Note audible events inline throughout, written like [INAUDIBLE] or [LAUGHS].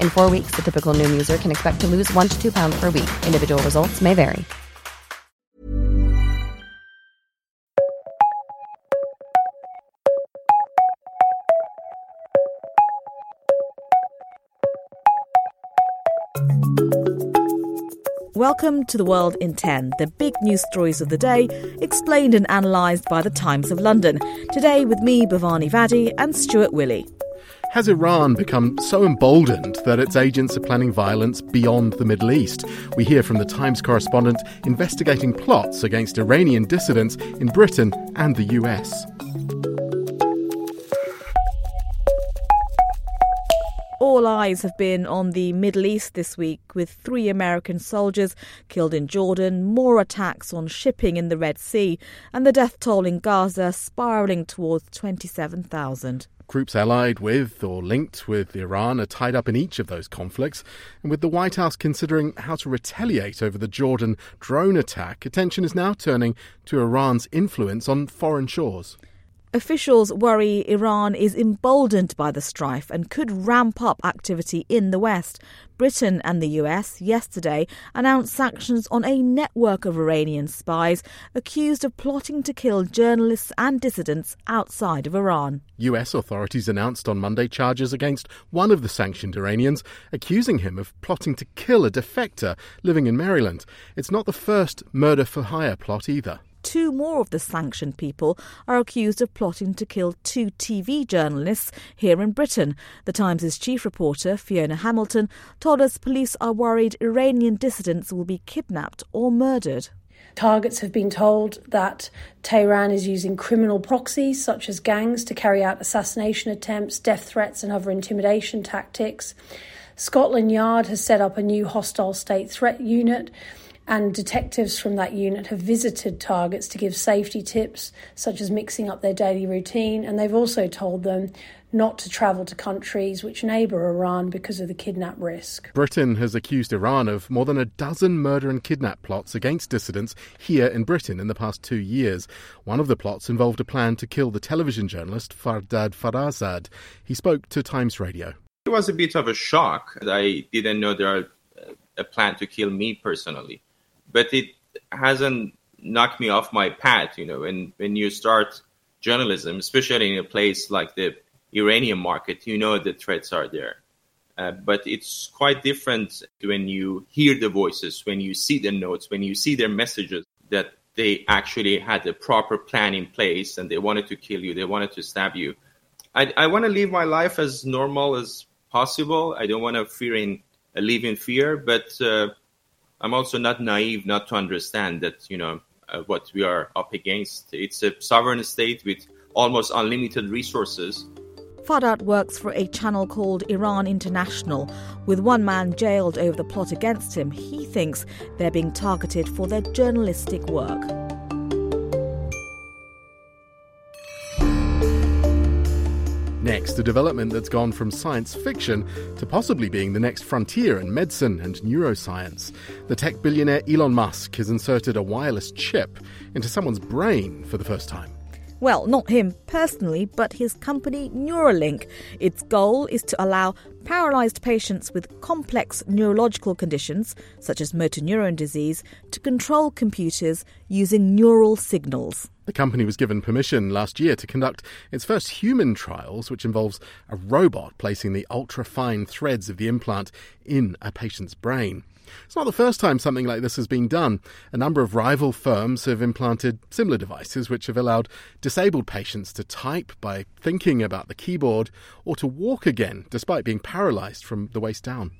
In four weeks, the typical Noom user can expect to lose one to two pounds per week. Individual results may vary. Welcome to the World in 10, the big news stories of the day, explained and analysed by the Times of London. Today with me, Bhavani Vadi, and Stuart Willie. Has Iran become so emboldened that its agents are planning violence beyond the Middle East? We hear from the Times correspondent investigating plots against Iranian dissidents in Britain and the US. All eyes have been on the Middle East this week, with three American soldiers killed in Jordan, more attacks on shipping in the Red Sea, and the death toll in Gaza spiralling towards 27,000. Groups allied with or linked with Iran are tied up in each of those conflicts, and with the White House considering how to retaliate over the Jordan drone attack, attention is now turning to Iran's influence on foreign shores. Officials worry Iran is emboldened by the strife and could ramp up activity in the West. Britain and the US yesterday announced sanctions on a network of Iranian spies accused of plotting to kill journalists and dissidents outside of Iran. US authorities announced on Monday charges against one of the sanctioned Iranians, accusing him of plotting to kill a defector living in Maryland. It's not the first murder for hire plot either two more of the sanctioned people are accused of plotting to kill two TV journalists here in Britain. The Times' chief reporter, Fiona Hamilton, told us police are worried Iranian dissidents will be kidnapped or murdered. Targets have been told that Tehran is using criminal proxies such as gangs to carry out assassination attempts, death threats, and other intimidation tactics. Scotland Yard has set up a new hostile state threat unit and detectives from that unit have visited targets to give safety tips, such as mixing up their daily routine, and they've also told them not to travel to countries which neighbour Iran because of the kidnap risk. Britain has accused Iran of more than a dozen murder and kidnap plots against dissidents here in Britain in the past two years. One of the plots involved a plan to kill the television journalist Fardad Farahzad. He spoke to Times Radio. It was a bit of a shock. I didn't know there was a plan to kill me personally but it hasn't knocked me off my path. You know, and when you start journalism, especially in a place like the Iranian market, you know the threats are there. Uh, but it's quite different when you hear the voices, when you see the notes, when you see their messages that they actually had a proper plan in place and they wanted to kill you, they wanted to stab you. I, I want to live my life as normal as possible. I don't want to fear in live in fear, but uh, I'm also not naive not to understand that you know uh, what we are up against. It's a sovereign state with almost unlimited resources. Fardad works for a channel called Iran International. With one man jailed over the plot against him, he thinks they're being targeted for their journalistic work. Next, a development that's gone from science fiction to possibly being the next frontier in medicine and neuroscience. The tech billionaire Elon Musk has inserted a wireless chip into someone's brain for the first time. Well, not him personally, but his company Neuralink. Its goal is to allow paralysed patients with complex neurological conditions, such as motor neuron disease, to control computers using neural signals. The company was given permission last year to conduct its first human trials, which involves a robot placing the ultra fine threads of the implant in a patient's brain. It's not the first time something like this has been done. A number of rival firms have implanted similar devices which have allowed disabled patients to type by thinking about the keyboard or to walk again despite being paralyzed from the waist down.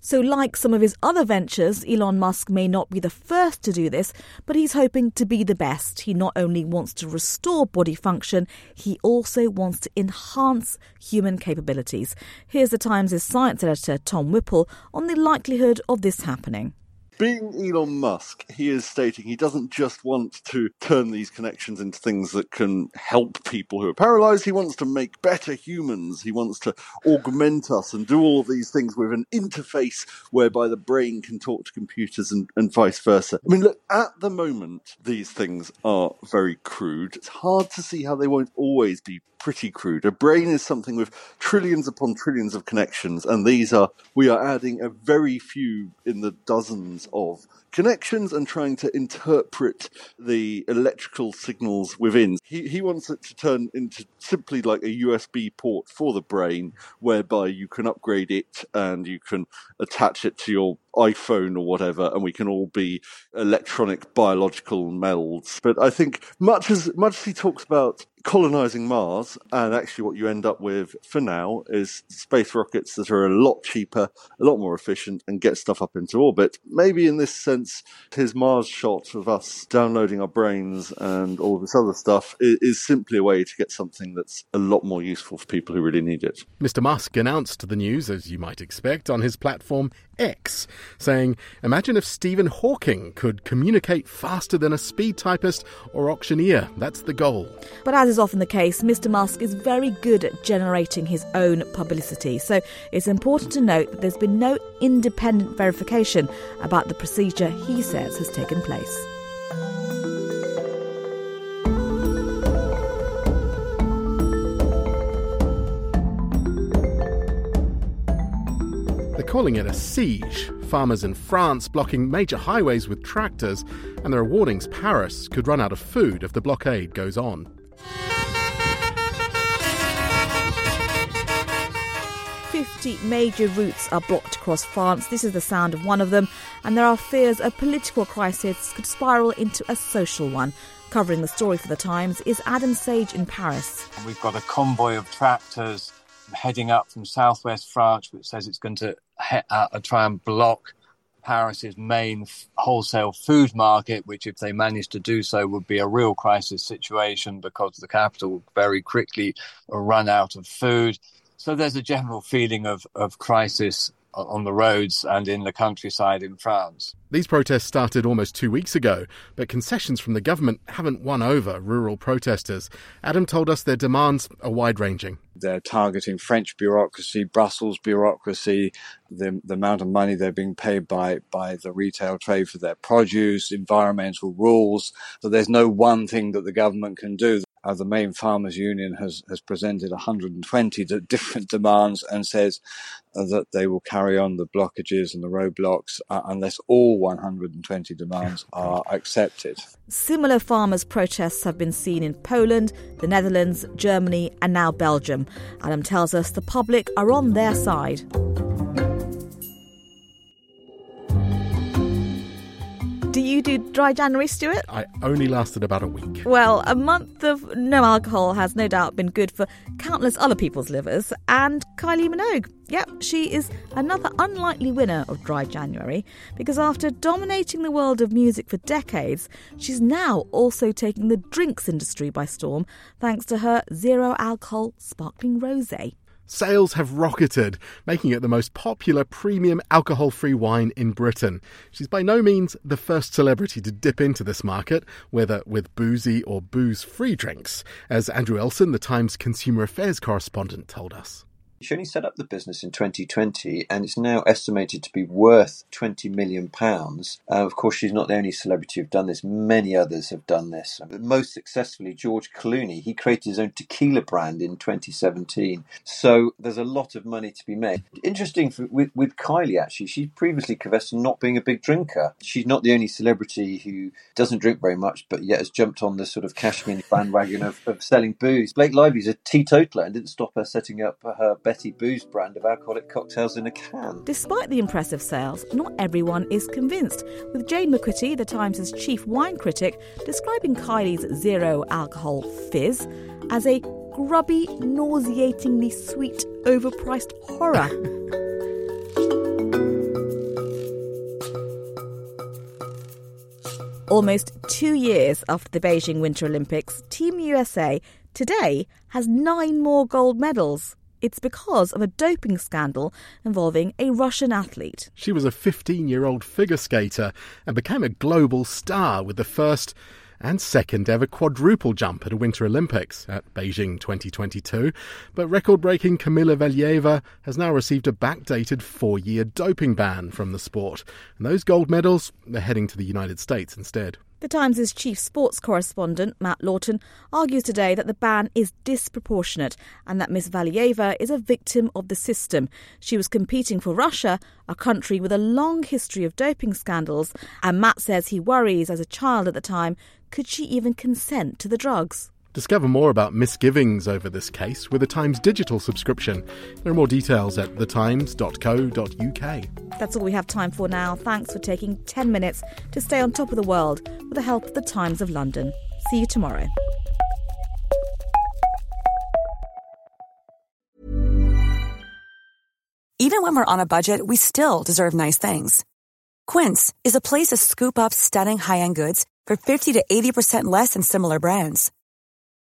So, like some of his other ventures, Elon Musk may not be the first to do this, but he's hoping to be the best. He not only wants to restore body function, he also wants to enhance human capabilities. Here's the Times' science editor, Tom Whipple, on the likelihood of this happening. Being Elon Musk, he is stating he doesn't just want to turn these connections into things that can help people who are paralyzed. He wants to make better humans. He wants to augment us and do all of these things with an interface whereby the brain can talk to computers and, and vice versa. I mean, look, at the moment, these things are very crude. It's hard to see how they won't always be pretty crude. A brain is something with trillions upon trillions of connections, and these are, we are adding a very few in the dozens of connections and trying to interpret the electrical signals within. He, he wants it to turn into simply like a USB port for the brain, whereby you can upgrade it and you can attach it to your iPhone or whatever, and we can all be electronic biological melds. But I think much as much as he talks about colonizing Mars, and actually what you end up with for now is space rockets that are a lot cheaper, a lot more efficient, and get stuff up into orbit. Maybe in this sense, his Mars shot of us downloading our brains and all this other stuff is, is simply a way to get something that's a lot more useful for people who really need it. Mr. Musk announced the news, as you might expect, on his platform X, saying, Imagine if Stephen Hawking could communicate faster than a speed typist or auctioneer. That's the goal. But as is often the case, Mr. Musk is very good at generating his own publicity. So it's important to note that there's been no independent verification about the procedure he says has taken place. Calling it a siege. Farmers in France blocking major highways with tractors, and there are warnings Paris could run out of food if the blockade goes on. Fifty major routes are blocked across France. This is the sound of one of them, and there are fears a political crisis could spiral into a social one. Covering the story for the Times is Adam Sage in Paris. We've got a convoy of tractors heading up from southwest France, which says it's going to he- uh, try and block Paris's main f- wholesale food market, which, if they manage to do so, would be a real crisis situation because the capital would very quickly run out of food. So there's a general feeling of, of crisis on the roads and in the countryside in France. These protests started almost two weeks ago, but concessions from the government haven't won over rural protesters. Adam told us their demands are wide ranging. They're targeting French bureaucracy, Brussels bureaucracy, the, the amount of money they're being paid by, by the retail trade for their produce, environmental rules. So there's no one thing that the government can do uh, the main farmers union has, has presented 120 different demands and says uh, that they will carry on the blockages and the roadblocks uh, unless all 120 demands are accepted. Similar farmers' protests have been seen in Poland, the Netherlands, Germany, and now Belgium. Adam tells us the public are on their side. Do you do dry January, Stuart? I only lasted about a week. Well, a month of no alcohol has no doubt been good for countless other people's livers, and Kylie Minogue. Yep, she is another unlikely winner of Dry January because after dominating the world of music for decades, she's now also taking the drinks industry by storm thanks to her zero alcohol sparkling rose. Sales have rocketed, making it the most popular premium alcohol free wine in Britain. She's by no means the first celebrity to dip into this market, whether with boozy or booze free drinks, as Andrew Ellson, the Times consumer affairs correspondent, told us. She only set up the business in 2020 and it's now estimated to be worth 20 million pounds. Uh, of course, she's not the only celebrity who've done this. Many others have done this. Most successfully, George Clooney. He created his own tequila brand in 2017. So there's a lot of money to be made. Interesting for, with, with Kylie, actually, she's previously confessed to not being a big drinker. She's not the only celebrity who doesn't drink very much, but yet has jumped on the sort of cashmere bandwagon of, of selling booze. Blake Lively's a teetotaler and didn't stop her setting up her Betty Booze brand of alcoholic cocktails in a can. Despite the impressive sales, not everyone is convinced, with Jane McQuitty, the Times' chief wine critic, describing Kylie's zero alcohol fizz as a grubby, nauseatingly sweet, overpriced horror. [LAUGHS] Almost two years after the Beijing Winter Olympics, Team USA today has nine more gold medals. It's because of a doping scandal involving a Russian athlete. She was a 15 year old figure skater and became a global star with the first and second ever quadruple jump at a Winter Olympics at Beijing 2022. But record breaking Kamila Valieva has now received a backdated four year doping ban from the sport. And those gold medals are heading to the United States instead. The Times' chief sports correspondent, Matt Lawton, argues today that the ban is disproportionate and that Ms. Valieva is a victim of the system. She was competing for Russia, a country with a long history of doping scandals, and Matt says he worries as a child at the time could she even consent to the drugs? Discover more about misgivings over this case with a Times digital subscription. There are more details at thetimes.co.uk. That's all we have time for now. Thanks for taking 10 minutes to stay on top of the world with the help of the Times of London. See you tomorrow. Even when we're on a budget, we still deserve nice things. Quince is a place to scoop up stunning high end goods for 50 to 80% less than similar brands.